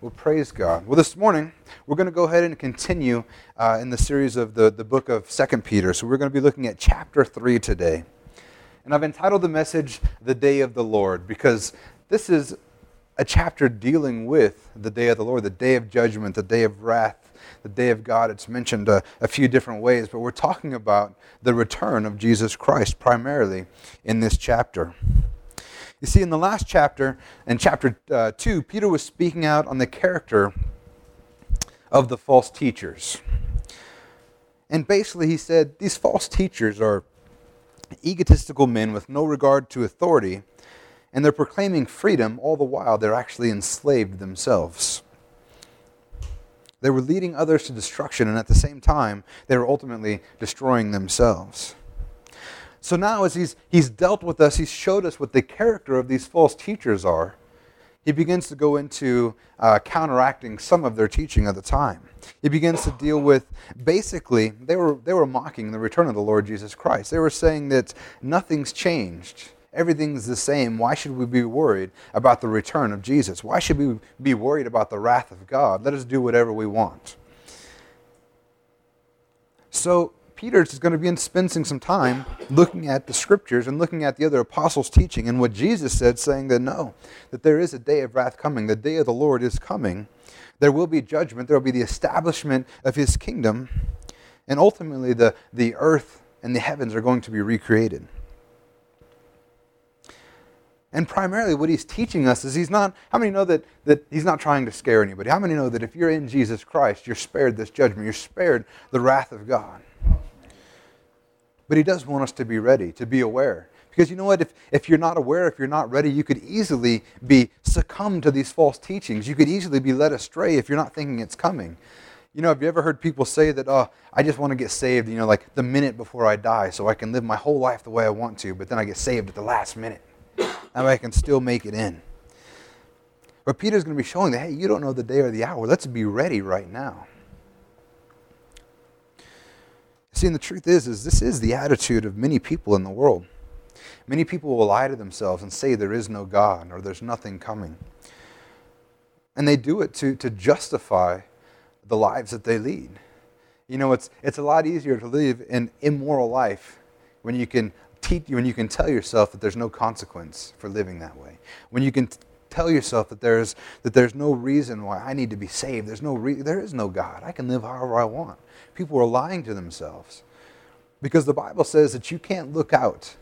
Well, praise God. Well, this morning, we're going to go ahead and continue uh, in the series of the, the book of Second Peter. So, we're going to be looking at chapter 3 today. And I've entitled the message, The Day of the Lord, because this is a chapter dealing with the day of the Lord, the day of judgment, the day of wrath, the day of God. It's mentioned a, a few different ways, but we're talking about the return of Jesus Christ primarily in this chapter. You see, in the last chapter, in chapter uh, 2, Peter was speaking out on the character of the false teachers. And basically, he said these false teachers are egotistical men with no regard to authority, and they're proclaiming freedom, all the while they're actually enslaved themselves. They were leading others to destruction, and at the same time, they were ultimately destroying themselves. So now, as he's, he's dealt with us, he's showed us what the character of these false teachers are. He begins to go into uh, counteracting some of their teaching at the time. He begins to deal with basically, they were, they were mocking the return of the Lord Jesus Christ. They were saying that nothing's changed. Everything's the same. Why should we be worried about the return of Jesus? Why should we be worried about the wrath of God? Let us do whatever we want. So, Peter is going to be spending some time looking at the scriptures and looking at the other apostles' teaching and what Jesus said, saying that no, that there is a day of wrath coming. The day of the Lord is coming. There will be judgment. There will be the establishment of his kingdom. And ultimately, the, the earth and the heavens are going to be recreated. And primarily, what he's teaching us is he's not, how many know that, that he's not trying to scare anybody? How many know that if you're in Jesus Christ, you're spared this judgment? You're spared the wrath of God. But he does want us to be ready, to be aware. Because you know what? If, if you're not aware, if you're not ready, you could easily be succumb to these false teachings. You could easily be led astray if you're not thinking it's coming. You know, have you ever heard people say that, oh, I just want to get saved, you know, like the minute before I die so I can live my whole life the way I want to, but then I get saved at the last minute. Way I can still make it in. But Peter's going to be showing that, hey, you don't know the day or the hour. Let's be ready right now. See, and the truth is, is this is the attitude of many people in the world. Many people will lie to themselves and say there is no God or there's nothing coming. And they do it to, to justify the lives that they lead. You know, it's, it's a lot easier to live an immoral life when you can teach when you can tell yourself that there's no consequence for living that way. When you can tell yourself that there's that there's no reason why I need to be saved. There's no re- there is no God. I can live however I want. People are lying to themselves. Because the Bible says that you can't look out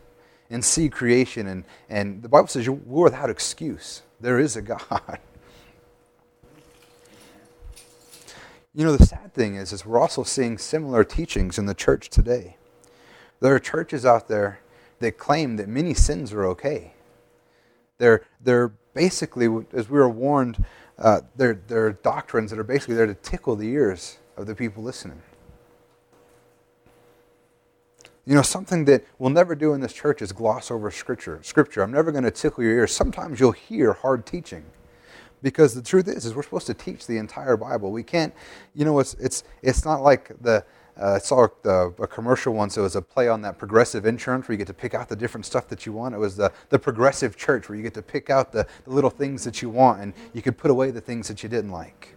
and see creation and, and the Bible says you're without excuse. There is a God. You know, the sad thing is, is we're also seeing similar teachings in the church today. There are churches out there that claim that many sins are okay. They're, they're basically, as we were warned, uh, they're, they're doctrines that are basically there to tickle the ears of the people listening. You know, something that we'll never do in this church is gloss over scripture. Scripture. I'm never going to tickle your ears. Sometimes you'll hear hard teaching. Because the truth is, is we're supposed to teach the entire Bible. We can't, you know, it's, it's, it's not like the, uh, I saw a, a, commercial once. It was a play on that progressive insurance where you get to pick out the different stuff that you want. It was the, the progressive church where you get to pick out the, the little things that you want and you could put away the things that you didn't like.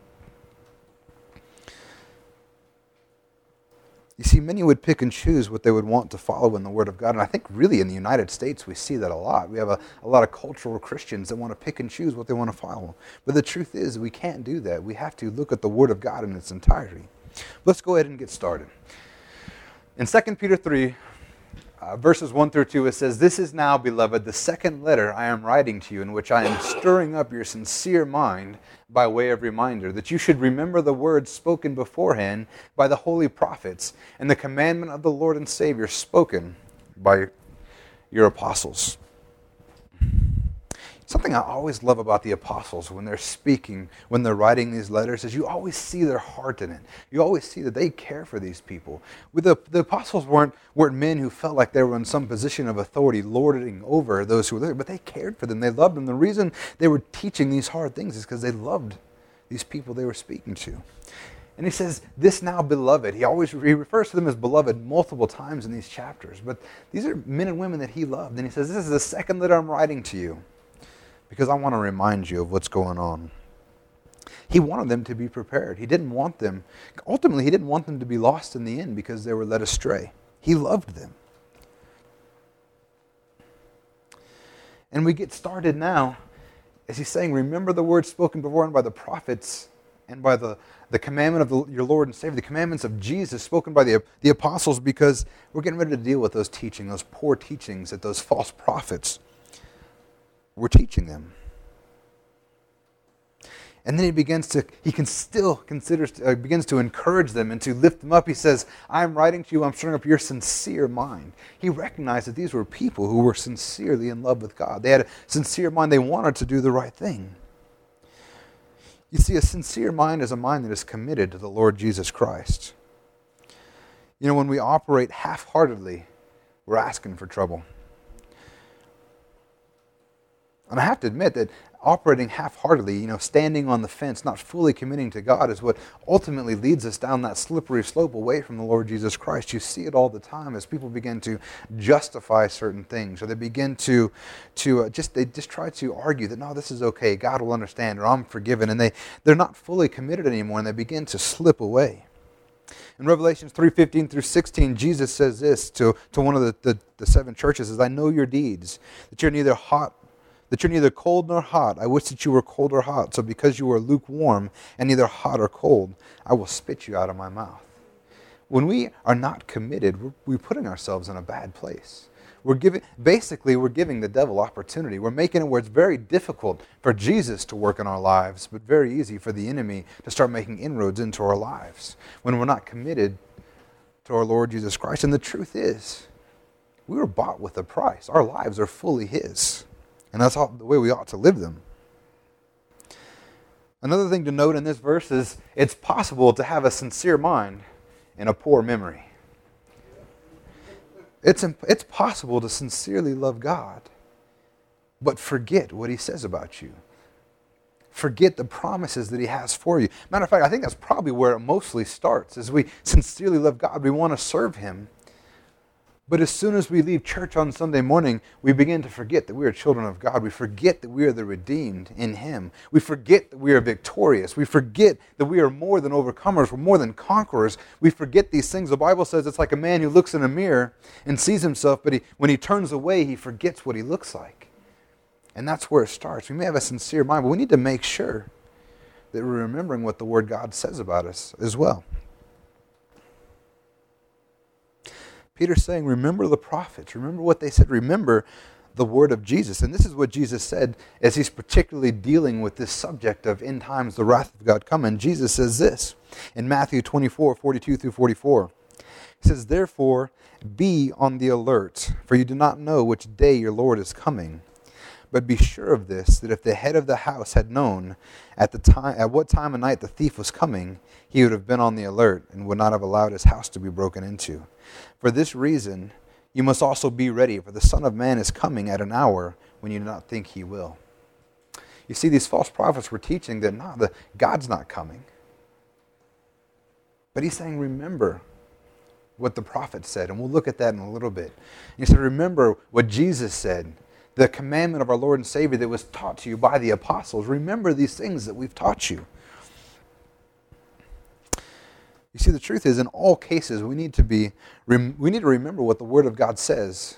You see, many would pick and choose what they would want to follow in the Word of God. And I think really in the United States we see that a lot. We have a, a lot of cultural Christians that want to pick and choose what they want to follow. But the truth is, we can't do that. We have to look at the Word of God in its entirety. Let's go ahead and get started. In 2 Peter 3, uh, verses 1 through 2, it says, This is now, beloved, the second letter I am writing to you, in which I am stirring up your sincere mind by way of reminder, that you should remember the words spoken beforehand by the holy prophets, and the commandment of the Lord and Savior spoken by your apostles. Something I always love about the apostles when they're speaking, when they're writing these letters, is you always see their heart in it. You always see that they care for these people. With the, the apostles weren't, weren't men who felt like they were in some position of authority, lording over those who were there, but they cared for them. They loved them. The reason they were teaching these hard things is because they loved these people they were speaking to. And he says, This now, beloved. He always he refers to them as beloved multiple times in these chapters. But these are men and women that he loved. And he says, This is the second letter I'm writing to you because I want to remind you of what's going on. He wanted them to be prepared. He didn't want them, ultimately, He didn't want them to be lost in the end because they were led astray. He loved them. And we get started now as He's saying, Remember the words spoken before and by the prophets and by the, the commandment of the, your Lord and Savior, the commandments of Jesus spoken by the, the apostles, because we're getting ready to deal with those teaching, those poor teachings that those false prophets were teaching them. And then he begins to, he can still considers, uh, begins to encourage them and to lift them up. He says, I'm writing to you, I'm stirring up your sincere mind. He recognized that these were people who were sincerely in love with God. They had a sincere mind, they wanted to do the right thing. You see, a sincere mind is a mind that is committed to the Lord Jesus Christ. You know, when we operate half heartedly, we're asking for trouble. And I have to admit that operating half-heartedly, you know, standing on the fence, not fully committing to God is what ultimately leads us down that slippery slope away from the Lord Jesus Christ. You see it all the time as people begin to justify certain things or they begin to to uh, just they just try to argue that no, this is okay. God will understand or I'm forgiven and they they're not fully committed anymore and they begin to slip away. In Revelations 3:15 through 16, Jesus says this to, to one of the, the, the seven churches, is I know your deeds, that you're neither hot that you're neither cold nor hot. I wish that you were cold or hot. So because you are lukewarm and neither hot or cold, I will spit you out of my mouth. When we are not committed, we're, we're putting ourselves in a bad place. We're giving, basically, we're giving the devil opportunity. We're making it where it's very difficult for Jesus to work in our lives, but very easy for the enemy to start making inroads into our lives when we're not committed to our Lord Jesus Christ. And the truth is, we were bought with a price. Our lives are fully His. And that's how, the way we ought to live them. Another thing to note in this verse is it's possible to have a sincere mind and a poor memory. It's, it's possible to sincerely love God, but forget what He says about you. Forget the promises that He has for you. Matter of fact, I think that's probably where it mostly starts. As we sincerely love God, we want to serve Him. But as soon as we leave church on Sunday morning, we begin to forget that we are children of God. We forget that we are the redeemed in Him. We forget that we are victorious. We forget that we are more than overcomers. We're more than conquerors. We forget these things. The Bible says it's like a man who looks in a mirror and sees himself, but he, when he turns away, he forgets what he looks like. And that's where it starts. We may have a sincere mind, but we need to make sure that we're remembering what the Word God says about us as well. Peter's saying, remember the prophets. Remember what they said. Remember the word of Jesus. And this is what Jesus said as he's particularly dealing with this subject of end times, the wrath of God coming. Jesus says this in Matthew 24, 42 through 44. He says, Therefore, be on the alert, for you do not know which day your Lord is coming. But be sure of this, that if the head of the house had known at, the time, at what time of night the thief was coming, he would have been on the alert and would not have allowed his house to be broken into. For this reason, you must also be ready, for the Son of Man is coming at an hour when you do not think he will. You see, these false prophets were teaching that no, the, God's not coming. But he's saying, remember what the prophet said, and we'll look at that in a little bit. He said, remember what Jesus said, the commandment of our Lord and Savior that was taught to you by the apostles. Remember these things that we've taught you. You see, the truth is, in all cases, we need to be we need to remember what the Word of God says,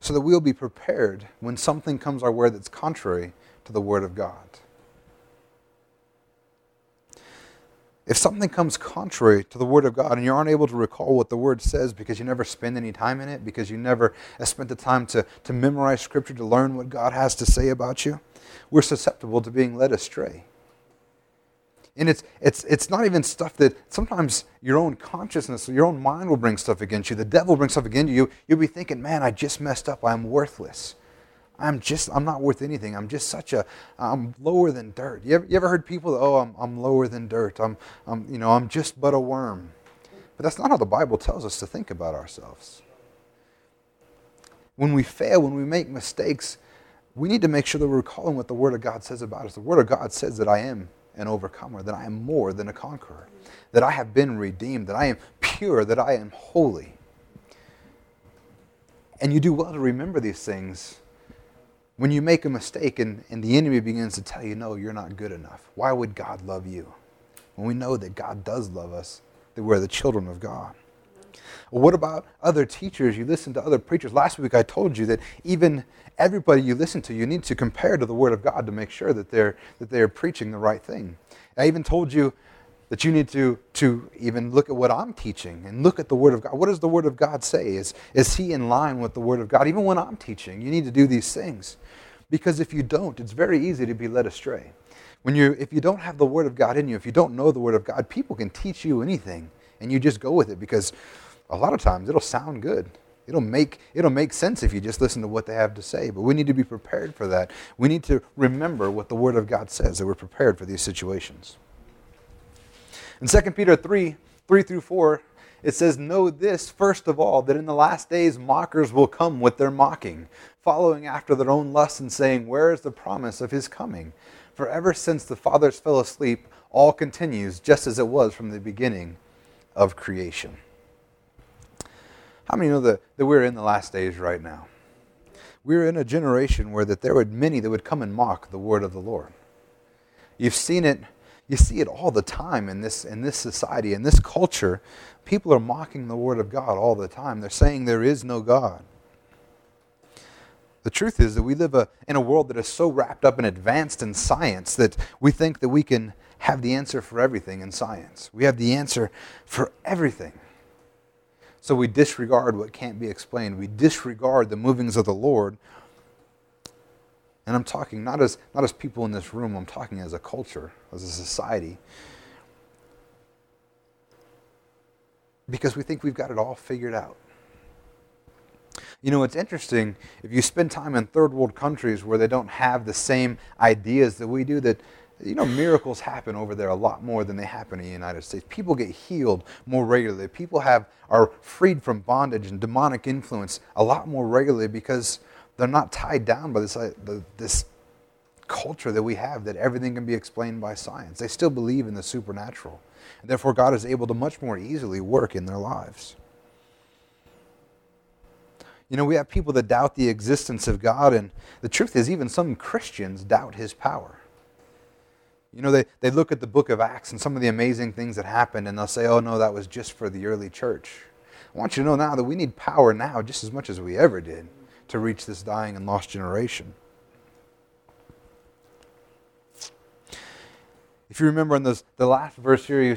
so that we'll be prepared when something comes our way that's contrary to the Word of God. If something comes contrary to the Word of God and you aren't able to recall what the Word says because you never spend any time in it, because you never spent the time to, to memorize Scripture, to learn what God has to say about you, we're susceptible to being led astray. And it's, it's, it's not even stuff that sometimes your own consciousness, your own mind will bring stuff against you. The devil brings stuff against you. You'll be thinking, man, I just messed up. I'm worthless. I'm just, I'm not worth anything. I'm just such a, I'm lower than dirt. You ever, you ever heard people, oh, I'm, I'm lower than dirt. I'm, I'm, you know, I'm just but a worm. But that's not how the Bible tells us to think about ourselves. When we fail, when we make mistakes, we need to make sure that we're recalling what the Word of God says about us. The Word of God says that I am an overcomer, that I am more than a conqueror, that I have been redeemed, that I am pure, that I am holy. And you do well to remember these things When you make a mistake and, and the enemy begins to tell you, no, you're not good enough, why would God love you? When we know that God does love us, that we're the children of God. Well, what about other teachers? You listen to other preachers. Last week I told you that even everybody you listen to, you need to compare to the Word of God to make sure that they're, that they're preaching the right thing. I even told you that you need to, to even look at what I'm teaching and look at the Word of God. What does the Word of God say? Is, is He in line with the Word of God? Even when I'm teaching, you need to do these things. Because if you don't, it's very easy to be led astray. When you, if you don't have the Word of God in you, if you don't know the Word of God, people can teach you anything and you just go with it because a lot of times it'll sound good. It'll make, it'll make sense if you just listen to what they have to say. But we need to be prepared for that. We need to remember what the Word of God says, that we're prepared for these situations. In 2 Peter 3 3 through 4, it says, Know this, first of all, that in the last days mockers will come with their mocking, following after their own lusts and saying, Where is the promise of his coming? For ever since the fathers fell asleep, all continues just as it was from the beginning of creation. How many know that, that we're in the last days right now? We're in a generation where that there would many that would come and mock the word of the Lord. You've seen it, you see it all the time in this in this society, in this culture. People are mocking the word of God all the time. They're saying there is no God. The truth is that we live a, in a world that is so wrapped up and advanced in science that we think that we can have the answer for everything in science. We have the answer for everything. So we disregard what can't be explained. We disregard the movings of the Lord. And I'm talking not as, not as people in this room, I'm talking as a culture, as a society. Because we think we've got it all figured out. You know, it's interesting if you spend time in third world countries where they don't have the same ideas that we do, that you know, miracles happen over there a lot more than they happen in the United States. People get healed more regularly. People have are freed from bondage and demonic influence a lot more regularly because they're not tied down by this uh, this culture that we have that everything can be explained by science. They still believe in the supernatural. And therefore God is able to much more easily work in their lives. You know, we have people that doubt the existence of God and the truth is even some Christians doubt his power. You know, they, they look at the book of Acts and some of the amazing things that happened, and they'll say, oh, no, that was just for the early church. I want you to know now that we need power now just as much as we ever did to reach this dying and lost generation. If you remember in this, the last verse here,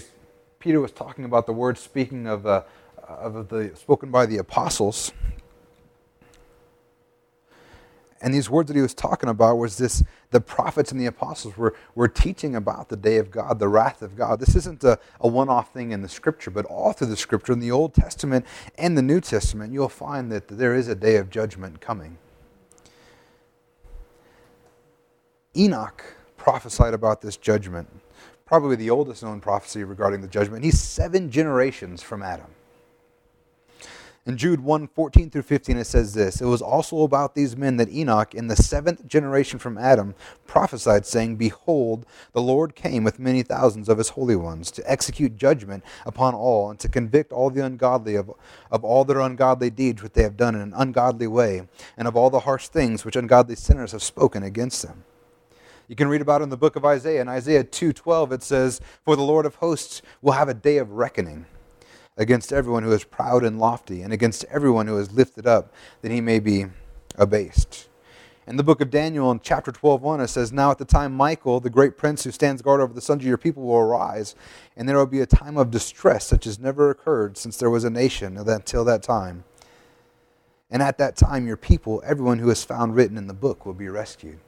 Peter was talking about the words speaking of, uh, of the spoken by the apostles. And these words that he was talking about was this the prophets and the apostles were, were teaching about the day of God, the wrath of God. This isn't a, a one off thing in the scripture, but all through the scripture, in the Old Testament and the New Testament, you'll find that there is a day of judgment coming. Enoch prophesied about this judgment, probably the oldest known prophecy regarding the judgment. He's seven generations from Adam. In Jude 1 14 through 15, it says this It was also about these men that Enoch, in the seventh generation from Adam, prophesied, saying, Behold, the Lord came with many thousands of his holy ones to execute judgment upon all and to convict all the ungodly of, of all their ungodly deeds which they have done in an ungodly way, and of all the harsh things which ungodly sinners have spoken against them. You can read about it in the book of Isaiah. In Isaiah 2:12 it says, "For the Lord of hosts will have a day of reckoning." Against everyone who is proud and lofty, and against everyone who is lifted up, that he may be abased. In the book of Daniel, in chapter 12, 1, it says, Now at the time Michael, the great prince who stands guard over the sons of your people, will arise, and there will be a time of distress such as never occurred since there was a nation until that time. And at that time, your people, everyone who is found written in the book, will be rescued.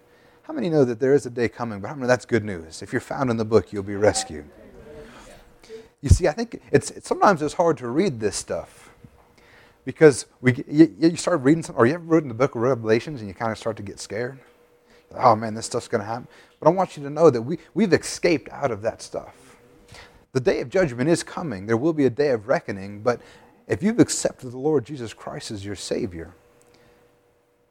How many know that there is a day coming? But how many that's good news? If you're found in the book, you'll be rescued. You see, I think it's, sometimes it's hard to read this stuff because we, you, you start reading some, or you ever read in the book of Revelations and you kind of start to get scared? Oh man, this stuff's going to happen. But I want you to know that we, we've escaped out of that stuff. The day of judgment is coming. There will be a day of reckoning, but if you've accepted the Lord Jesus Christ as your Savior,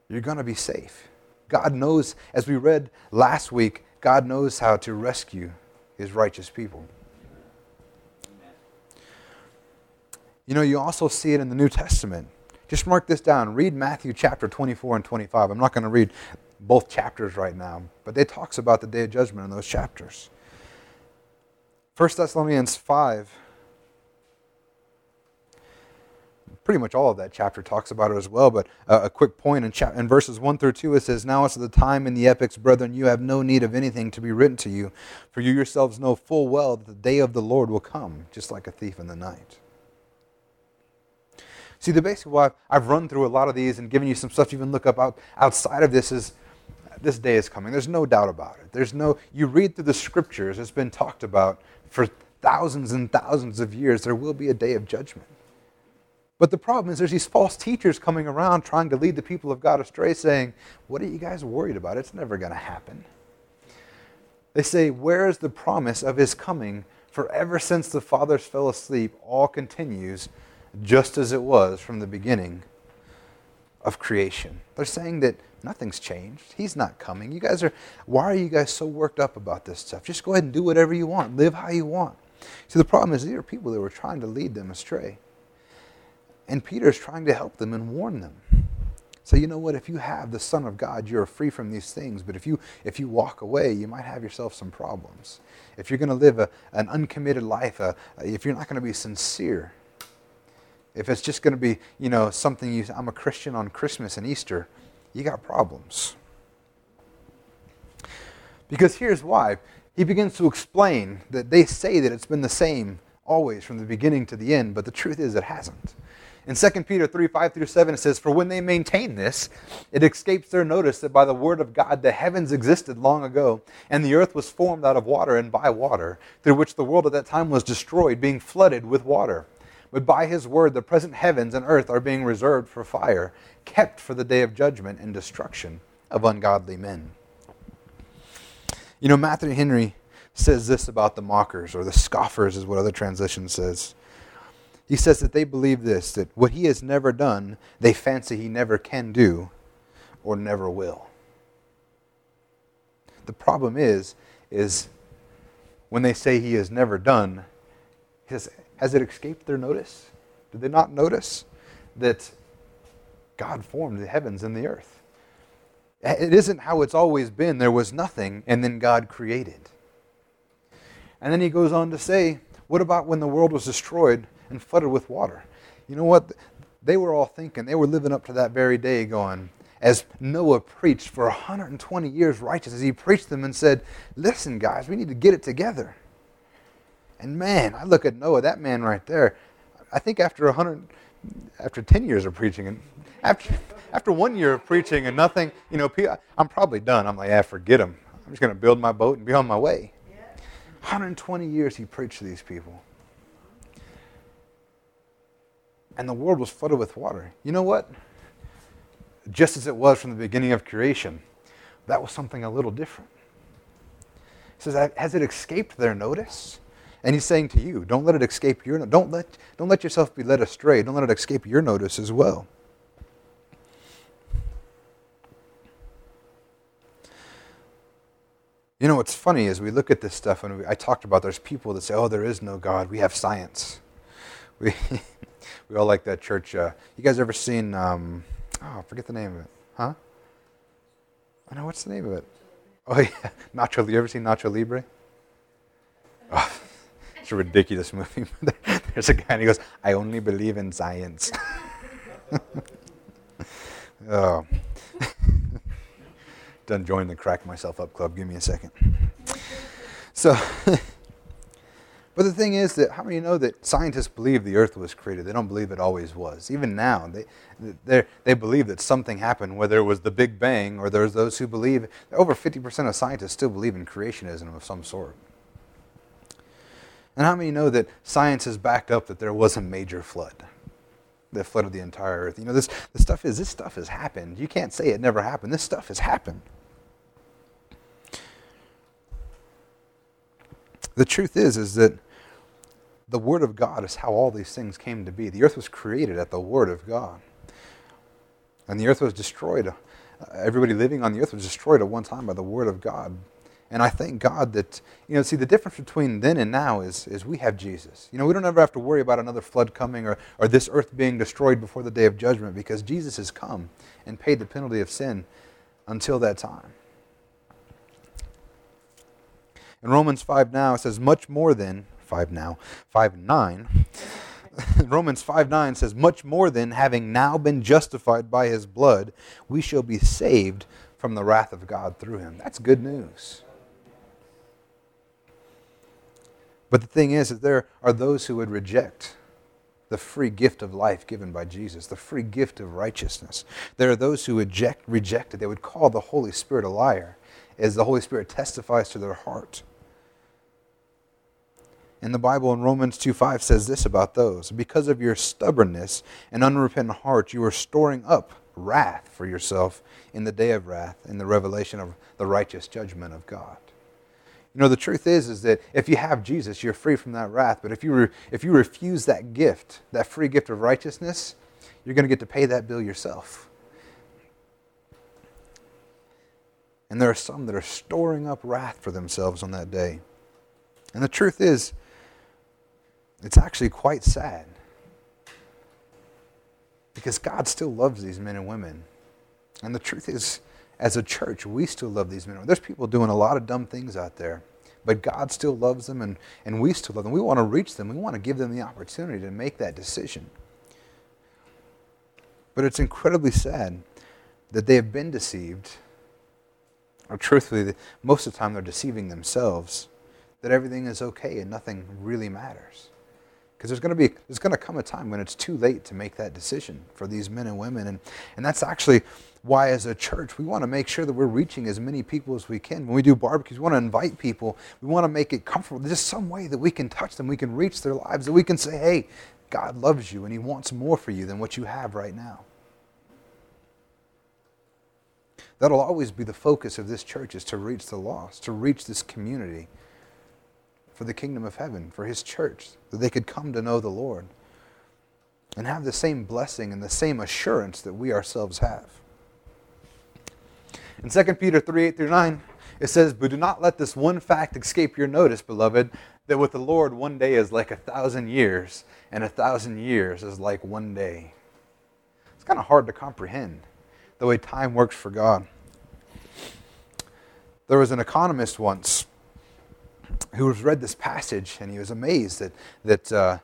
you're going to be safe. God knows, as we read last week, God knows how to rescue his righteous people. You know, you also see it in the New Testament. Just mark this down. Read Matthew chapter 24 and 25. I'm not going to read both chapters right now, but it talks about the day of judgment in those chapters. 1 Thessalonians 5 pretty much all of that chapter talks about it as well. But a quick point in, cha- in verses 1 through 2, it says, Now is the time in the epics, brethren, you have no need of anything to be written to you, for you yourselves know full well that the day of the Lord will come, just like a thief in the night. See, the basic why I've run through a lot of these and given you some stuff you can look up out, outside of this is this day is coming. There's no doubt about it. There's no, you read through the scriptures, it's been talked about for thousands and thousands of years. There will be a day of judgment. But the problem is there's these false teachers coming around trying to lead the people of God astray, saying, What are you guys worried about? It's never going to happen. They say, Where is the promise of his coming? For ever since the fathers fell asleep, all continues just as it was from the beginning of creation. They're saying that nothing's changed. He's not coming. You guys are, why are you guys so worked up about this stuff? Just go ahead and do whatever you want, live how you want. See, the problem is these are people that were trying to lead them astray. And Peter is trying to help them and warn them. So you know what? If you have the Son of God, you're free from these things. But if you if you walk away, you might have yourself some problems. If you're going to live a, an uncommitted life, a, if you're not going to be sincere, if it's just going to be you know something you I'm a Christian on Christmas and Easter, you got problems. Because here's why. He begins to explain that they say that it's been the same always from the beginning to the end, but the truth is it hasn't. In 2 Peter 3 5 through 7, it says, For when they maintain this, it escapes their notice that by the word of God the heavens existed long ago, and the earth was formed out of water and by water, through which the world at that time was destroyed, being flooded with water. But by his word the present heavens and earth are being reserved for fire, kept for the day of judgment and destruction of ungodly men. You know, Matthew Henry says this about the mockers, or the scoffers, is what other translation says. He says that they believe this that what he has never done, they fancy he never can do or never will. The problem is, is when they say he has never done, has, has it escaped their notice? Did they not notice that God formed the heavens and the earth? It isn't how it's always been. There was nothing, and then God created. And then he goes on to say, What about when the world was destroyed? and flooded with water. You know what? They were all thinking, they were living up to that very day, going, as Noah preached for 120 years righteous, as he preached them and said, Listen, guys, we need to get it together. And man, I look at Noah, that man right there. I think after 100, after 10 years of preaching, and after, after one year of preaching and nothing, you know, I'm probably done. I'm like, yeah, forget him. I'm just going to build my boat and be on my way. 120 years he preached to these people. and the world was flooded with water. You know what? Just as it was from the beginning of creation, that was something a little different. He says, Has it escaped their notice? And he's saying to you, don't let it escape your don't let don't let yourself be led astray. Don't let it escape your notice as well. You know what's funny is we look at this stuff and we, I talked about there's people that say, "Oh, there is no God. We have science." We we all like that church. Uh, you guys ever seen? Um, oh, I forget the name of it. Huh? I know what's the name of it. Oh yeah, Nacho. You ever seen Nacho Libre? It's a ridiculous movie. There's a guy and he goes, "I only believe in science." oh. Done join the crack myself up club. Give me a second. So. But the thing is that how many know that scientists believe the earth was created? They don't believe it always was. Even now, they, they believe that something happened, whether it was the Big Bang or there's those who believe, over 50% of scientists still believe in creationism of some sort. And how many know that science has backed up that there was a major flood that flooded the entire earth? You know, this, this stuff is this stuff has happened. You can't say it never happened. This stuff has happened. The truth is, is that the Word of God is how all these things came to be. The earth was created at the Word of God. And the earth was destroyed. Everybody living on the earth was destroyed at one time by the Word of God. And I thank God that, you know, see, the difference between then and now is, is we have Jesus. You know, we don't ever have to worry about another flood coming or, or this earth being destroyed before the day of judgment because Jesus has come and paid the penalty of sin until that time. In Romans 5 now, it says, much more than, 5 now, 5 9. Romans 5 9 says, Much more than having now been justified by his blood, we shall be saved from the wrath of God through him. That's good news. But the thing is that there are those who would reject the free gift of life given by Jesus, the free gift of righteousness. There are those who reject, reject it. They would call the Holy Spirit a liar, as the Holy Spirit testifies to their heart. And the Bible in Romans 2 5 says this about those Because of your stubbornness and unrepentant heart, you are storing up wrath for yourself in the day of wrath, in the revelation of the righteous judgment of God. You know, the truth is, is that if you have Jesus, you're free from that wrath. But if you, re- if you refuse that gift, that free gift of righteousness, you're going to get to pay that bill yourself. And there are some that are storing up wrath for themselves on that day. And the truth is, it's actually quite sad. Because God still loves these men and women. And the truth is, as a church, we still love these men. There's people doing a lot of dumb things out there, but God still loves them, and, and we still love them. We want to reach them, we want to give them the opportunity to make that decision. But it's incredibly sad that they have been deceived, or truthfully, most of the time they're deceiving themselves, that everything is okay and nothing really matters. Because there's going to be there's going to come a time when it's too late to make that decision for these men and women, and and that's actually why, as a church, we want to make sure that we're reaching as many people as we can. When we do barbecues, we want to invite people. We want to make it comfortable. There's just some way that we can touch them, we can reach their lives, that we can say, "Hey, God loves you, and He wants more for you than what you have right now." That'll always be the focus of this church: is to reach the lost, to reach this community for the kingdom of heaven, for his church, that they could come to know the Lord and have the same blessing and the same assurance that we ourselves have. In 2 Peter 3 8 through 9, it says, But do not let this one fact escape your notice, beloved, that with the Lord one day is like a thousand years, and a thousand years is like one day. It's kind of hard to comprehend the way time works for God. There was an economist once who has read this passage and he was amazed that, that uh,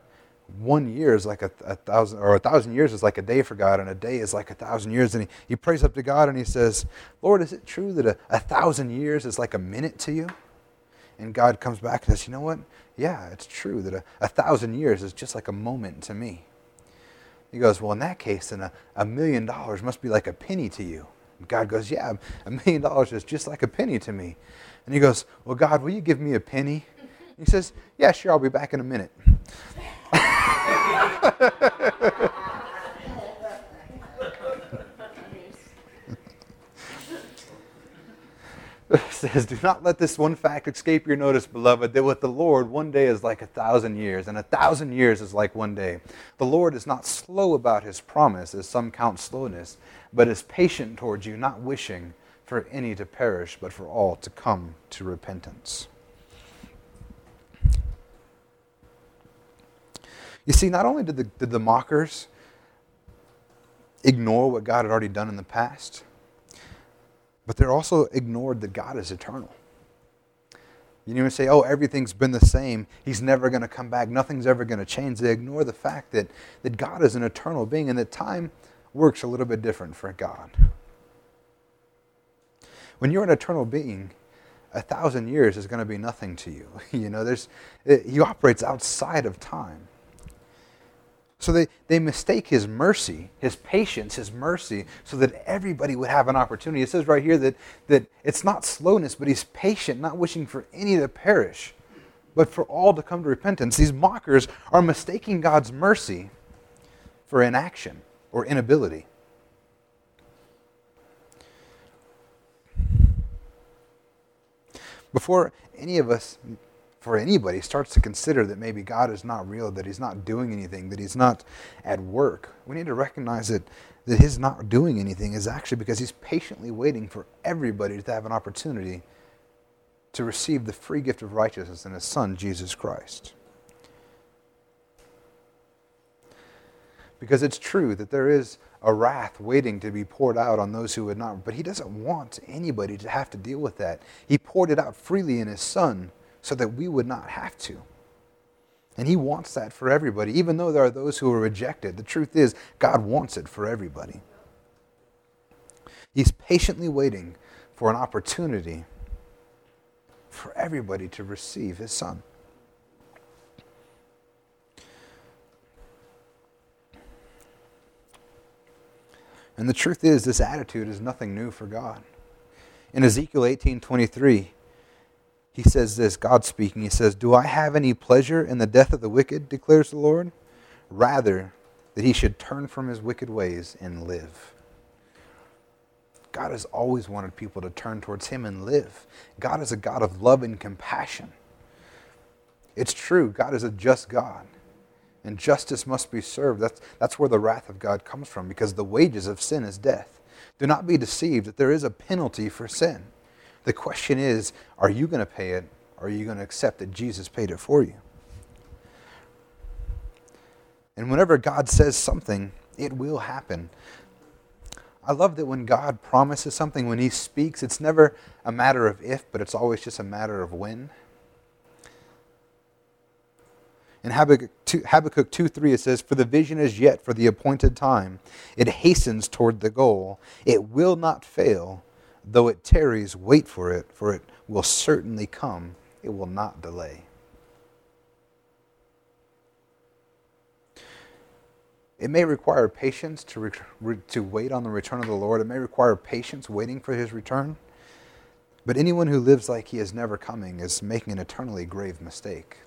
one year is like a, a, thousand, or a thousand years is like a day for God, and a day is like a thousand years. And he, he prays up to God and he says, Lord, is it true that a, a thousand years is like a minute to you? And God comes back and says, You know what? Yeah, it's true that a, a thousand years is just like a moment to me. He goes, Well, in that case, then a, a million dollars must be like a penny to you. And God goes, Yeah, a million dollars is just like a penny to me. And he goes, Well, God, will you give me a penny? He says, Yeah, sure, I'll be back in a minute. says, Do not let this one fact escape your notice, beloved, that with the Lord one day is like a thousand years, and a thousand years is like one day. The Lord is not slow about his promise, as some count slowness, but is patient towards you, not wishing for any to perish, but for all to come to repentance. You see, not only did the, did the mockers ignore what God had already done in the past, but they're also ignored that God is eternal. You even say, oh, everything's been the same. He's never going to come back. Nothing's ever going to change. They ignore the fact that, that God is an eternal being and that time works a little bit different for God. When you're an eternal being, a thousand years is going to be nothing to you. you know, there's, it, he operates outside of time. So they, they mistake his mercy, his patience, his mercy, so that everybody would have an opportunity. It says right here that, that it's not slowness, but he's patient, not wishing for any to perish, but for all to come to repentance. These mockers are mistaking God's mercy for inaction or inability. Before any of us, for anybody, starts to consider that maybe God is not real, that He's not doing anything, that He's not at work, we need to recognize that, that His not doing anything is actually because He's patiently waiting for everybody to have an opportunity to receive the free gift of righteousness in His Son, Jesus Christ. Because it's true that there is a wrath waiting to be poured out on those who would not. But he doesn't want anybody to have to deal with that. He poured it out freely in his son so that we would not have to. And he wants that for everybody, even though there are those who are rejected. The truth is, God wants it for everybody. He's patiently waiting for an opportunity for everybody to receive his son. And the truth is, this attitude is nothing new for God. In Ezekiel 18:23, he says this, God speaking, he says, "Do I have any pleasure in the death of the wicked?" declares the Lord, rather that he should turn from his wicked ways and live. God has always wanted people to turn towards him and live. God is a God of love and compassion. It's true, God is a just God and justice must be served. That's, that's where the wrath of God comes from, because the wages of sin is death. Do not be deceived that there is a penalty for sin. The question is are you going to pay it, or are you going to accept that Jesus paid it for you? And whenever God says something, it will happen. I love that when God promises something, when He speaks, it's never a matter of if, but it's always just a matter of when. In Habakkuk 2, Habakkuk 2 3, it says, For the vision is yet for the appointed time. It hastens toward the goal. It will not fail. Though it tarries, wait for it, for it will certainly come. It will not delay. It may require patience to, re- to wait on the return of the Lord. It may require patience waiting for his return. But anyone who lives like he is never coming is making an eternally grave mistake.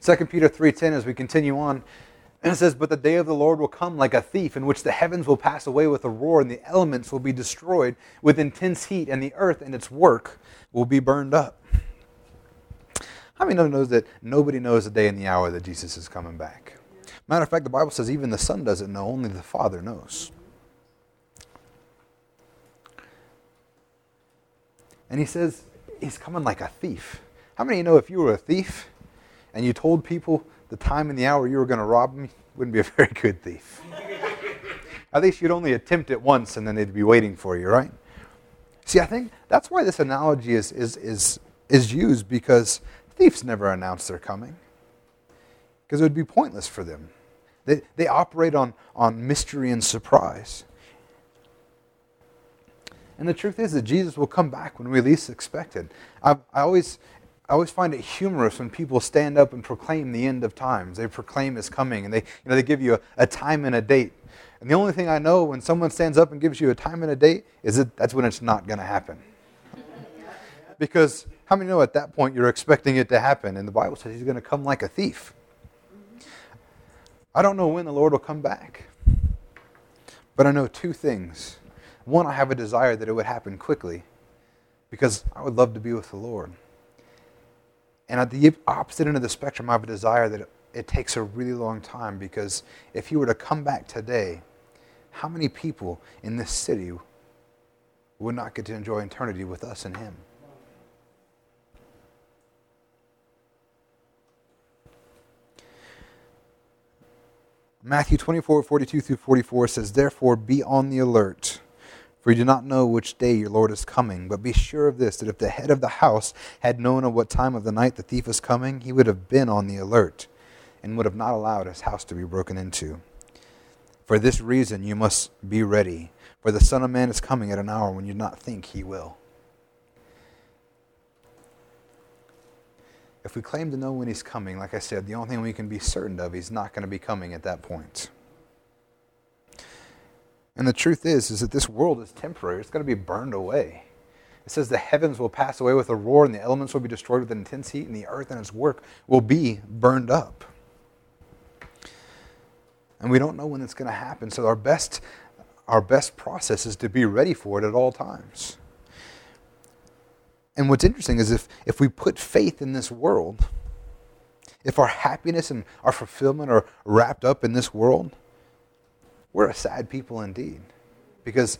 2 Peter 3:10 as we continue on and it says but the day of the Lord will come like a thief in which the heavens will pass away with a roar and the elements will be destroyed with intense heat and the earth and its work will be burned up. How many of knows that nobody knows the day and the hour that Jesus is coming back? Matter of fact, the Bible says even the Son doesn't know, only the Father knows. And he says he's coming like a thief. How many of you know if you were a thief, and you told people the time and the hour you were going to rob them, wouldn't be a very good thief. At least you'd only attempt it once and then they'd be waiting for you, right? See, I think that's why this analogy is, is, is, is used because thieves never announce they're coming. Because it would be pointless for them. They, they operate on, on mystery and surprise. And the truth is that Jesus will come back when we least expect it. I, I always I always find it humorous when people stand up and proclaim the end of times. They proclaim it's coming, and they, you know, they give you a, a time and a date. And the only thing I know when someone stands up and gives you a time and a date is that that's when it's not going to happen. because how many know at that point you're expecting it to happen? And the Bible says he's going to come like a thief. I don't know when the Lord will come back, but I know two things. One, I have a desire that it would happen quickly because I would love to be with the Lord. And at the opposite end of the spectrum, I have a desire that it, it takes a really long time because if he were to come back today, how many people in this city would not get to enjoy eternity with us and him? Matthew 24, 42 through 44 says, Therefore be on the alert for you do not know which day your Lord is coming. But be sure of this that if the head of the house had known at what time of the night the thief was coming, he would have been on the alert and would have not allowed his house to be broken into. For this reason you must be ready, for the Son of Man is coming at an hour when you do not think he will. If we claim to know when he's coming, like I said, the only thing we can be certain of, he's not going to be coming at that point. And the truth is, is that this world is temporary. It's going to be burned away. It says the heavens will pass away with a roar, and the elements will be destroyed with intense heat, and the earth and its work will be burned up. And we don't know when it's going to happen. So our best, our best process is to be ready for it at all times. And what's interesting is if, if we put faith in this world, if our happiness and our fulfillment are wrapped up in this world, we're a sad people indeed. Because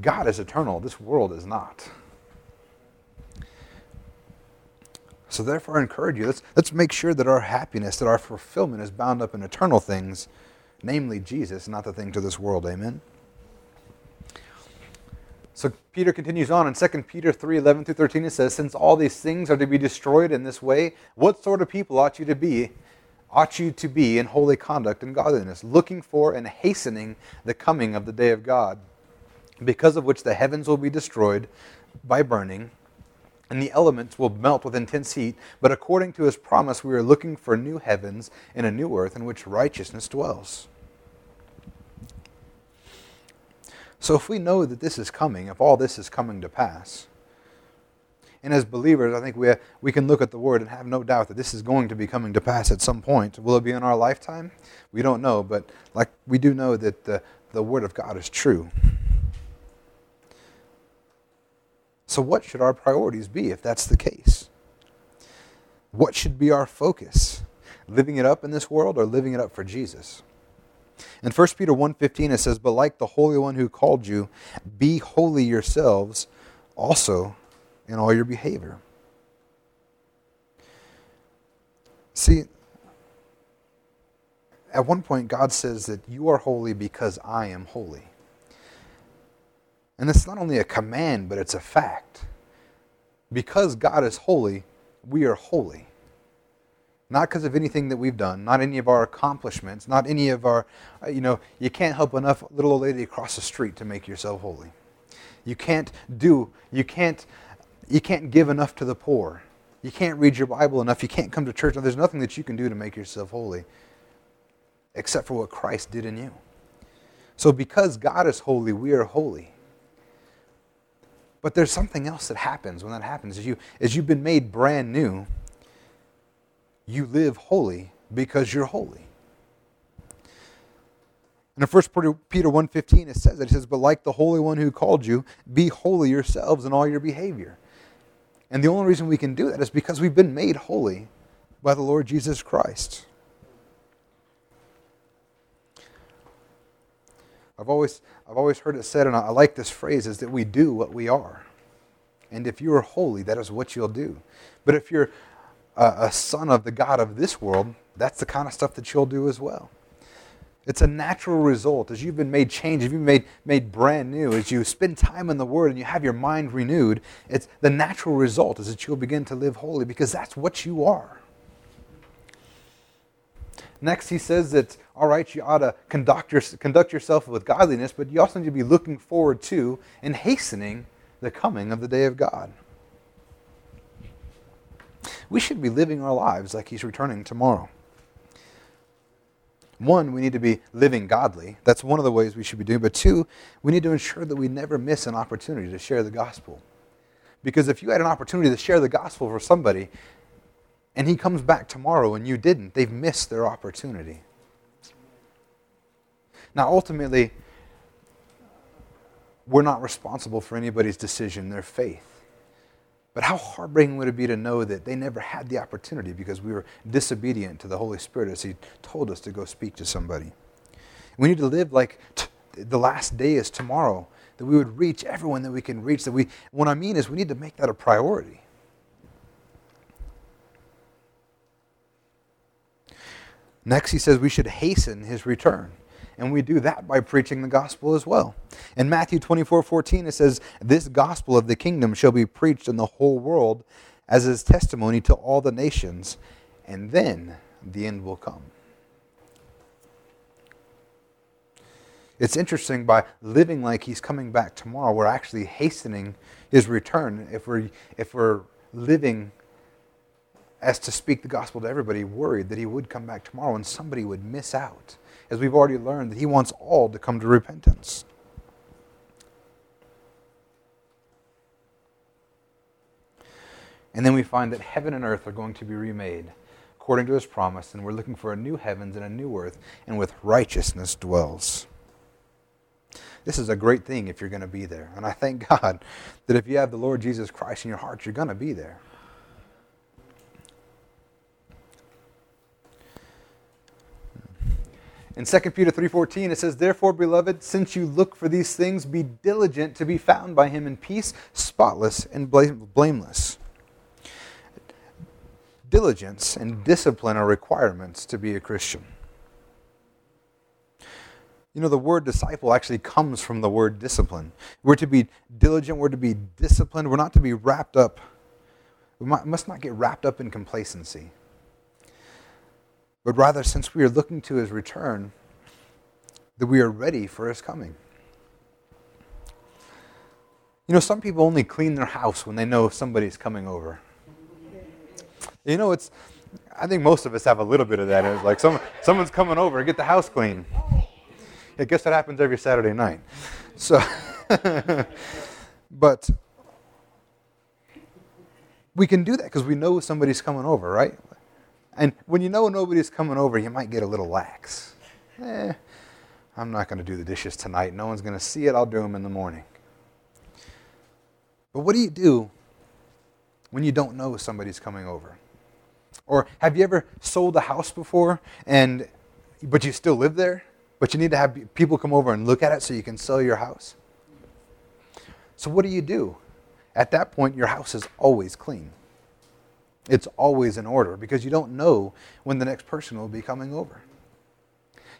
God is eternal, this world is not. So therefore I encourage you, let's, let's make sure that our happiness, that our fulfillment is bound up in eternal things, namely Jesus, not the things of this world. Amen. So Peter continues on in 2 Peter 3 11 through 13. It says, Since all these things are to be destroyed in this way, what sort of people ought you to be? Ought you to be in holy conduct and godliness, looking for and hastening the coming of the day of God, because of which the heavens will be destroyed by burning, and the elements will melt with intense heat. But according to his promise, we are looking for new heavens and a new earth in which righteousness dwells. So if we know that this is coming, if all this is coming to pass, and as believers, I think we, we can look at the Word and have no doubt that this is going to be coming to pass at some point. Will it be in our lifetime? We don't know, but like we do know that the, the Word of God is true. So, what should our priorities be if that's the case? What should be our focus? Living it up in this world or living it up for Jesus? In 1 Peter 1:15 it says, "But like the Holy One who called you, be holy yourselves also in all your behavior." See, at one point God says that you are holy because I am holy. And it's not only a command, but it's a fact. Because God is holy, we are holy. Not because of anything that we've done, not any of our accomplishments, not any of our, uh, you know, you can't help enough little old lady across the street to make yourself holy. You can't do, you can't, you can't give enough to the poor. You can't read your Bible enough. You can't come to church. There's nothing that you can do to make yourself holy except for what Christ did in you. So because God is holy, we are holy. But there's something else that happens when that happens. As, you, as you've been made brand new, you live holy because you're holy. And in 1 Peter 1.15 it says that. It says, But like the Holy One who called you, be holy yourselves in all your behavior. And the only reason we can do that is because we've been made holy by the Lord Jesus Christ. I've always, I've always heard it said, and I like this phrase, is that we do what we are. And if you are holy, that is what you'll do. But if you're a, a son of the God of this world, that's the kind of stuff that you'll do as well. It's a natural result as you've been made changed, as you've been made, made brand new, as you spend time in the Word and you have your mind renewed. It's the natural result is that you'll begin to live holy because that's what you are. Next, he says that, all right, you ought to conduct, your, conduct yourself with godliness, but you also need to be looking forward to and hastening the coming of the day of God. We should be living our lives like he's returning tomorrow. One, we need to be living godly. That's one of the ways we should be doing. But two, we need to ensure that we never miss an opportunity to share the gospel. Because if you had an opportunity to share the gospel for somebody, and he comes back tomorrow and you didn't, they've missed their opportunity. Now, ultimately, we're not responsible for anybody's decision, their faith. But how heartbreaking would it be to know that they never had the opportunity because we were disobedient to the Holy Spirit as He told us to go speak to somebody? We need to live like t- the last day is tomorrow, that we would reach everyone that we can reach. That we, what I mean is, we need to make that a priority. Next, he says we should hasten his return. And we do that by preaching the gospel as well. In Matthew 24 14, it says, This gospel of the kingdom shall be preached in the whole world as his testimony to all the nations, and then the end will come. It's interesting by living like he's coming back tomorrow, we're actually hastening his return if we're, if we're living as to speak the gospel to everybody, worried that he would come back tomorrow and somebody would miss out, as we've already learned that he wants all to come to repentance. And then we find that heaven and earth are going to be remade according to his promise, and we're looking for a new heavens and a new earth, and with righteousness dwells. This is a great thing if you're going to be there. And I thank God that if you have the Lord Jesus Christ in your heart, you're going to be there. In 2 Peter 3:14 it says, "Therefore, beloved, since you look for these things, be diligent to be found by him in peace, spotless and blameless." Diligence and discipline are requirements to be a Christian. You know, the word disciple actually comes from the word discipline. We're to be diligent, we're to be disciplined, we're not to be wrapped up, we must not get wrapped up in complacency. But rather, since we are looking to his return, that we are ready for his coming. You know, some people only clean their house when they know somebody's coming over. You know, it's, I think most of us have a little bit of that. It's like some, someone's coming over, get the house clean. I guess that happens every Saturday night. So, but we can do that because we know somebody's coming over, right? And when you know nobody's coming over, you might get a little lax. Eh, I'm not going to do the dishes tonight. No one's going to see it. I'll do them in the morning. But what do you do when you don't know somebody's coming over? Or have you ever sold a house before and but you still live there, but you need to have people come over and look at it so you can sell your house? So what do you do? At that point your house is always clean. It's always in order because you don't know when the next person will be coming over.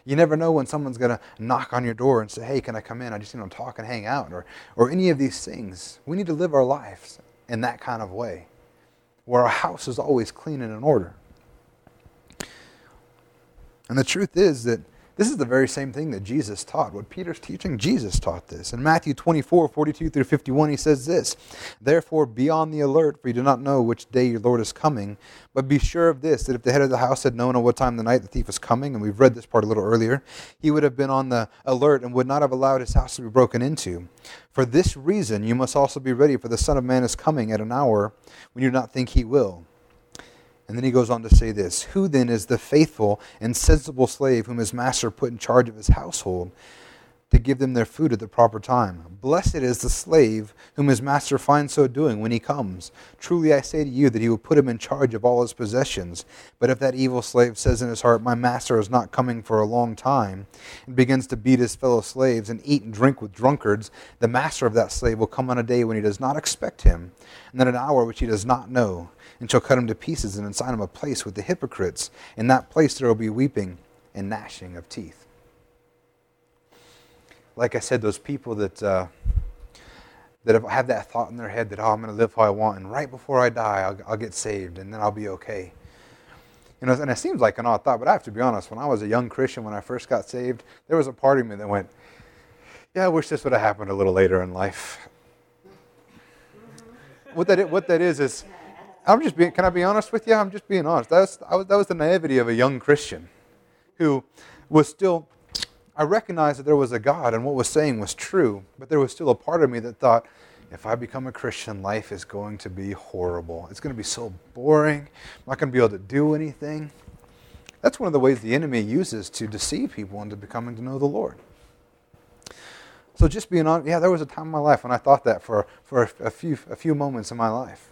You never know when someone's going to knock on your door and say, hey, can I come in? I just need to talk and hang out, or, or any of these things. We need to live our lives in that kind of way, where our house is always clean and in order. And the truth is that this is the very same thing that Jesus taught. What Peter's teaching, Jesus taught this. In Matthew 24, 42 through 51, he says this Therefore, be on the alert, for you do not know which day your Lord is coming. But be sure of this, that if the head of the house had known at what time the night the thief was coming, and we've read this part a little earlier, he would have been on the alert and would not have allowed his house to be broken into. For this reason, you must also be ready, for the Son of Man is coming at an hour when you do not think he will. And then he goes on to say this Who then is the faithful and sensible slave whom his master put in charge of his household to give them their food at the proper time? Blessed is the slave whom his master finds so doing when he comes. Truly I say to you that he will put him in charge of all his possessions. But if that evil slave says in his heart, My master is not coming for a long time, and begins to beat his fellow slaves and eat and drink with drunkards, the master of that slave will come on a day when he does not expect him, and at an hour which he does not know and shall cut him to pieces and assign him a place with the hypocrites. In that place there will be weeping and gnashing of teeth. Like I said, those people that uh, that have that thought in their head that oh, I'm going to live how I want, and right before I die, I'll, I'll get saved, and then I'll be okay. You know, and it seems like an odd thought, but I have to be honest. When I was a young Christian, when I first got saved, there was a part of me that went, "Yeah, I wish this would have happened a little later in life." What that what that is is I'm just being, can I be honest with you? I'm just being honest. That was, was, that was the naivety of a young Christian who was still, I recognized that there was a God and what was saying was true, but there was still a part of me that thought, if I become a Christian, life is going to be horrible. It's going to be so boring. I'm not going to be able to do anything. That's one of the ways the enemy uses to deceive people into becoming to know the Lord. So just being honest, yeah, there was a time in my life when I thought that for, for a, few, a few moments in my life.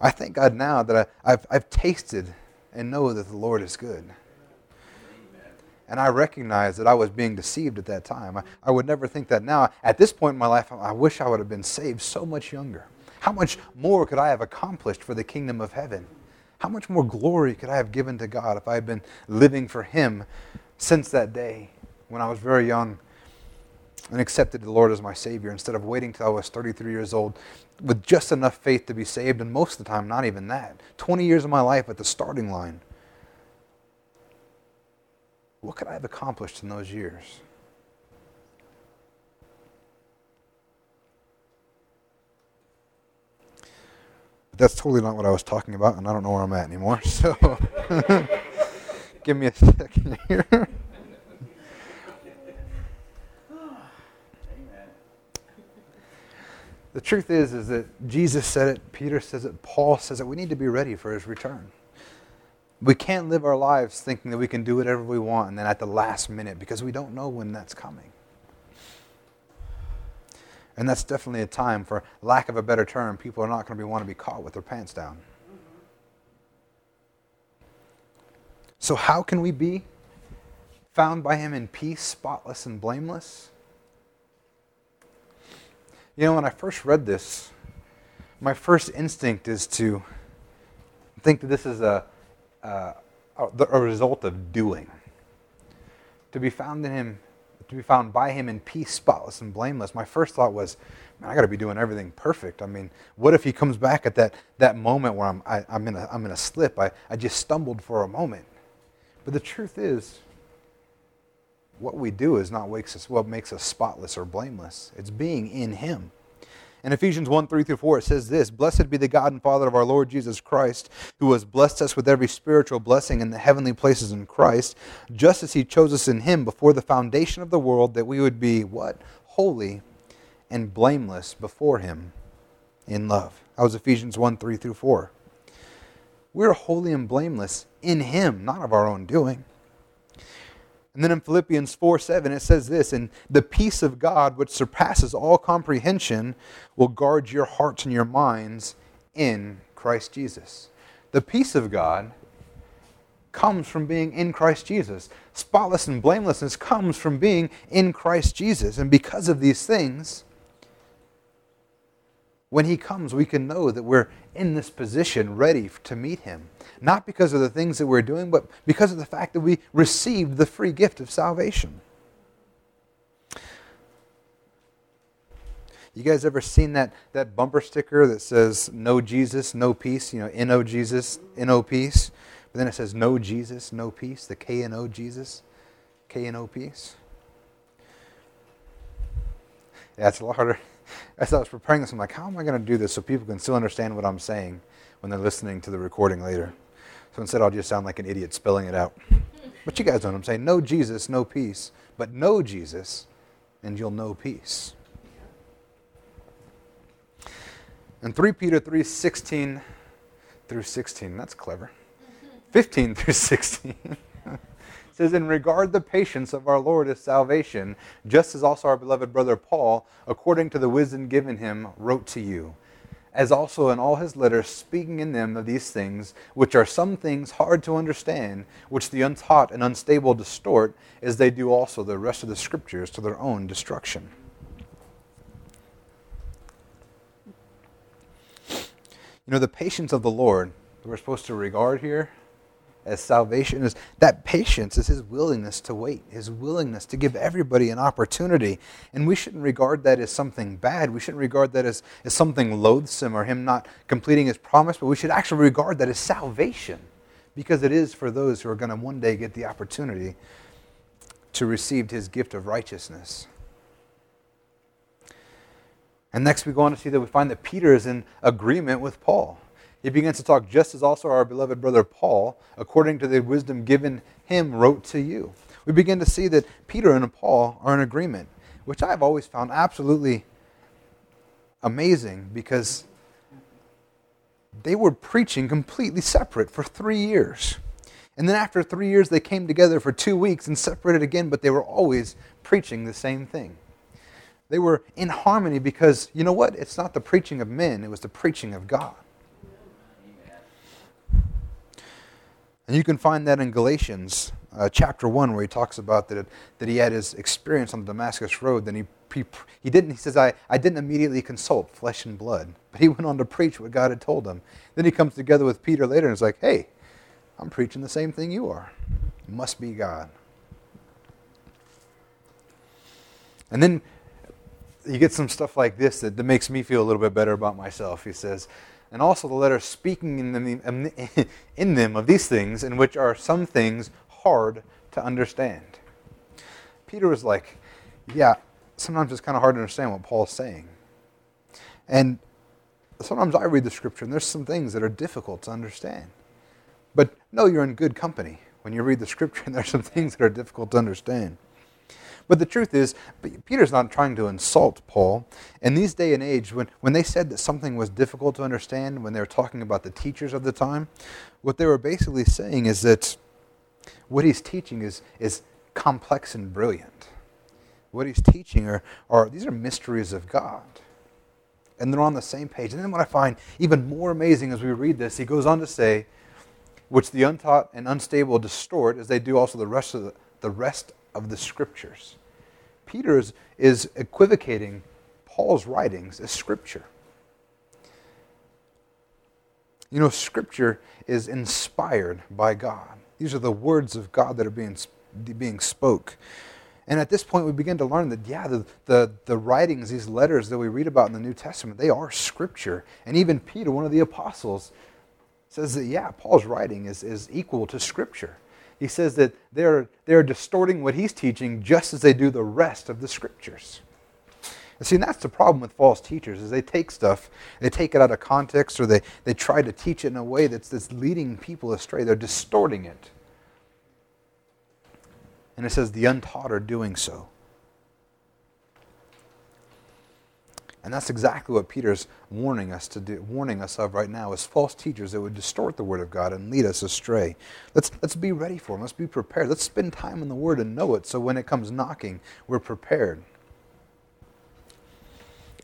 I thank God now that I, have I've tasted and know that the Lord is good. And I recognize that I was being deceived at that time. I, I would never think that now. At this point in my life, I wish I would have been saved so much younger. How much more could I have accomplished for the kingdom of heaven? How much more glory could I have given to God if I had been living for Him since that day when I was very young and accepted the Lord as my Savior instead of waiting till I was 33 years old with just enough faith to be saved, and most of the time, not even that. 20 years of my life at the starting line. What could I have accomplished in those years? But that's totally not what I was talking about, and I don't know where I'm at anymore. So give me a second here. The truth is, is that Jesus said it, Peter says it, Paul says it. We need to be ready for his return. We can't live our lives thinking that we can do whatever we want and then at the last minute because we don't know when that's coming. And that's definitely a time, for lack of a better term, people are not going to be, want to be caught with their pants down. So, how can we be found by Him in peace, spotless, and blameless? You know, when I first read this, my first instinct is to think that this is a, a, a result of doing. To be found in Him to be found by him in peace, spotless and blameless. My first thought was, man, I got to be doing everything perfect. I mean, what if he comes back at that, that moment where I'm, I, am i am in a, I'm in a slip? I, I just stumbled for a moment. But the truth is, what we do is not what makes us spotless or blameless. It's being in him. In Ephesians 1 3 through 4, it says this Blessed be the God and Father of our Lord Jesus Christ, who has blessed us with every spiritual blessing in the heavenly places in Christ, just as he chose us in him before the foundation of the world, that we would be what? Holy and blameless before him in love. That was Ephesians 1 3 through 4. We're holy and blameless in him, not of our own doing. And then in Philippians 4 7, it says this And the peace of God, which surpasses all comprehension, will guard your hearts and your minds in Christ Jesus. The peace of God comes from being in Christ Jesus. Spotless and blamelessness comes from being in Christ Jesus. And because of these things, when He comes, we can know that we're in this position ready to meet Him. Not because of the things that we're doing, but because of the fact that we received the free gift of salvation. You guys ever seen that, that bumper sticker that says no Jesus, no peace? You know, N O Jesus, N O peace. But then it says no Jesus, no peace, the K N O Jesus, K N O peace. Yeah, it's a lot harder as I was preparing this, I'm like, how am I going to do this so people can still understand what I'm saying when they're listening to the recording later? So instead, I'll just sound like an idiot spelling it out. But you guys know what I'm saying. No Jesus, no peace. But know Jesus, and you'll know peace. And 3 Peter 3 16 through 16. That's clever. 15 through 16 says, In regard the patience of our Lord is salvation, just as also our beloved brother Paul, according to the wisdom given him, wrote to you. As also in all his letters, speaking in them of these things, which are some things hard to understand, which the untaught and unstable distort, as they do also the rest of the scriptures to their own destruction. You know, the patience of the Lord that we're supposed to regard here as salvation is that patience is his willingness to wait, his willingness to give everybody an opportunity. And we shouldn't regard that as something bad. We shouldn't regard that as, as something loathsome or him not completing his promise, but we should actually regard that as salvation because it is for those who are going to one day get the opportunity to receive his gift of righteousness. And next we go on to see that we find that Peter is in agreement with Paul he begins to talk just as also our beloved brother Paul, according to the wisdom given him, wrote to you. We begin to see that Peter and Paul are in agreement, which I've always found absolutely amazing because they were preaching completely separate for three years. And then after three years, they came together for two weeks and separated again, but they were always preaching the same thing. They were in harmony because, you know what? It's not the preaching of men, it was the preaching of God. And you can find that in Galatians uh, chapter 1, where he talks about that, that he had his experience on the Damascus Road. Then he, he, he didn't, he says, I, I didn't immediately consult flesh and blood, but he went on to preach what God had told him. Then he comes together with Peter later and is like, hey, I'm preaching the same thing you are. It must be God. And then you get some stuff like this that, that makes me feel a little bit better about myself. He says, and also the letter speaking in them, in them of these things, in which are some things hard to understand. Peter was like, Yeah, sometimes it's kind of hard to understand what Paul's saying. And sometimes I read the scripture and there's some things that are difficult to understand. But no, you're in good company when you read the scripture and there's some things that are difficult to understand. But the truth is, Peter's not trying to insult Paul. In these day and age, when, when they said that something was difficult to understand, when they were talking about the teachers of the time, what they were basically saying is that what he's teaching is, is complex and brilliant. What he's teaching are, are these are mysteries of God. And they're on the same page. And then what I find even more amazing as we read this, he goes on to say, which the untaught and unstable distort, as they do also the rest of the, the rest of the scriptures. Peter is, is equivocating Paul's writings as scripture. You know, scripture is inspired by God. These are the words of God that are being, being spoke. And at this point, we begin to learn that, yeah, the, the, the, writings, these letters that we read about in the New Testament, they are scripture. And even Peter, one of the apostles, says that, yeah, Paul's writing is, is equal to scripture. He says that they're, they're distorting what he's teaching just as they do the rest of the scriptures. And see, and that's the problem with false teachers is they take stuff, they take it out of context, or they, they try to teach it in a way that's, that's leading people astray. They're distorting it. And it says the untaught are doing so. And that's exactly what Peter's warning us to do, warning us of right now is false teachers that would distort the word of God and lead us astray. Let's let's be ready for them. Let's be prepared. Let's spend time in the word and know it so when it comes knocking, we're prepared.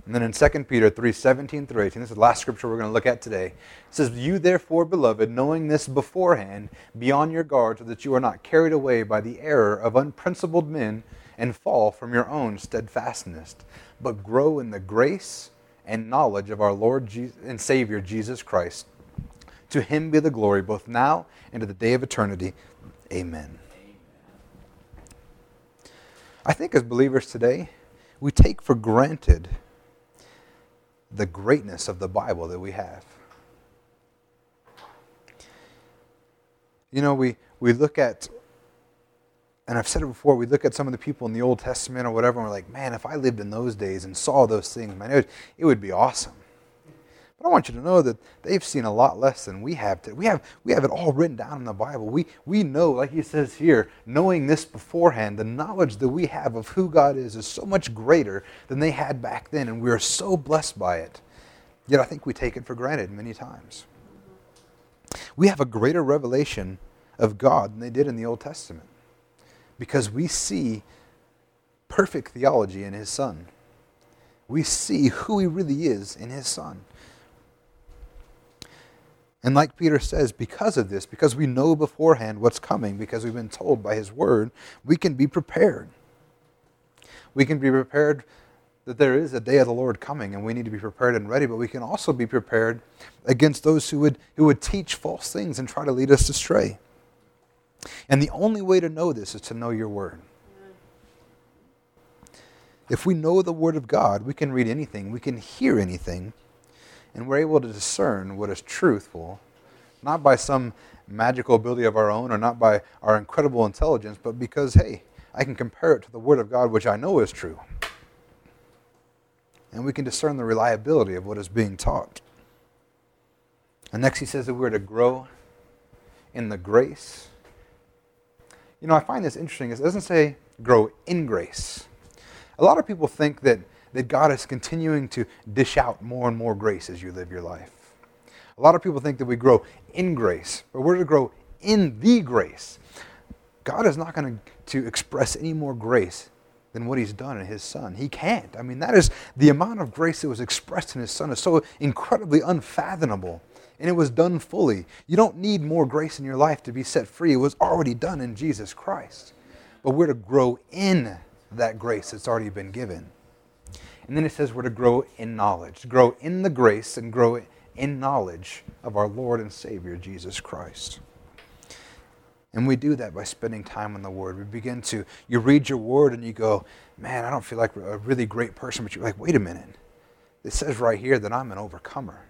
And then in 2 Peter 3 17 through 18, this is the last scripture we're going to look at today. It says, You therefore, beloved, knowing this beforehand, be on your guard so that you are not carried away by the error of unprincipled men and fall from your own steadfastness, but grow in the grace and knowledge of our Lord Jesus and Savior Jesus Christ. To him be the glory both now and to the day of eternity. Amen. I think as believers today, we take for granted the greatness of the Bible that we have. You know, we, we look at, and I've said it before, we look at some of the people in the Old Testament or whatever, and we're like, man, if I lived in those days and saw those things, man, it would, it would be awesome. But I want you to know that they've seen a lot less than we have. To, we have we have it all written down in the Bible. We we know, like he says here, knowing this beforehand, the knowledge that we have of who God is is so much greater than they had back then, and we are so blessed by it. Yet I think we take it for granted many times. We have a greater revelation of God than they did in the Old Testament because we see perfect theology in His Son. We see who He really is in His Son. And like Peter says, because of this, because we know beforehand what's coming, because we've been told by his word, we can be prepared. We can be prepared that there is a day of the Lord coming and we need to be prepared and ready, but we can also be prepared against those who would, who would teach false things and try to lead us astray. And the only way to know this is to know your word. If we know the word of God, we can read anything, we can hear anything, and we're able to discern what is truthful, not by some magical ability of our own or not by our incredible intelligence, but because, hey, I can compare it to the Word of God, which I know is true. And we can discern the reliability of what is being taught. And next, he says that we're to grow in the grace. You know, I find this interesting. It doesn't say grow in grace. A lot of people think that that God is continuing to dish out more and more grace as you live your life. A lot of people think that we grow in grace, but we're to grow in the grace. God is not going to express any more grace than what he's done in his son. He can't. I mean, that is the amount of grace that was expressed in his son is so incredibly unfathomable. And it was done fully. You don't need more grace in your life to be set free. It was already done in Jesus Christ. But we're to grow in that grace that's already been given. And then it says we're to grow in knowledge, grow in the grace and grow in knowledge of our Lord and Savior, Jesus Christ. And we do that by spending time in the Word. We begin to, you read your Word and you go, man, I don't feel like a really great person. But you're like, wait a minute. It says right here that I'm an overcomer.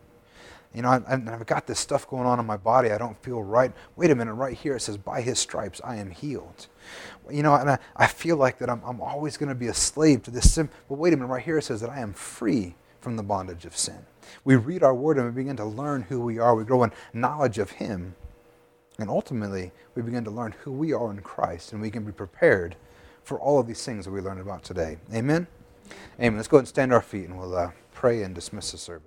You know, I, have got this stuff going on in my body. I don't feel right. Wait a minute, right here it says, by his stripes I am healed. You know, and I, I feel like that I'm, I'm always going to be a slave to this sin. But wait a minute, right here it says that I am free from the bondage of sin. We read our word and we begin to learn who we are. We grow in knowledge of him. And ultimately, we begin to learn who we are in Christ. And we can be prepared for all of these things that we learned about today. Amen? Amen. Let's go ahead and stand our feet and we'll uh, pray and dismiss the service.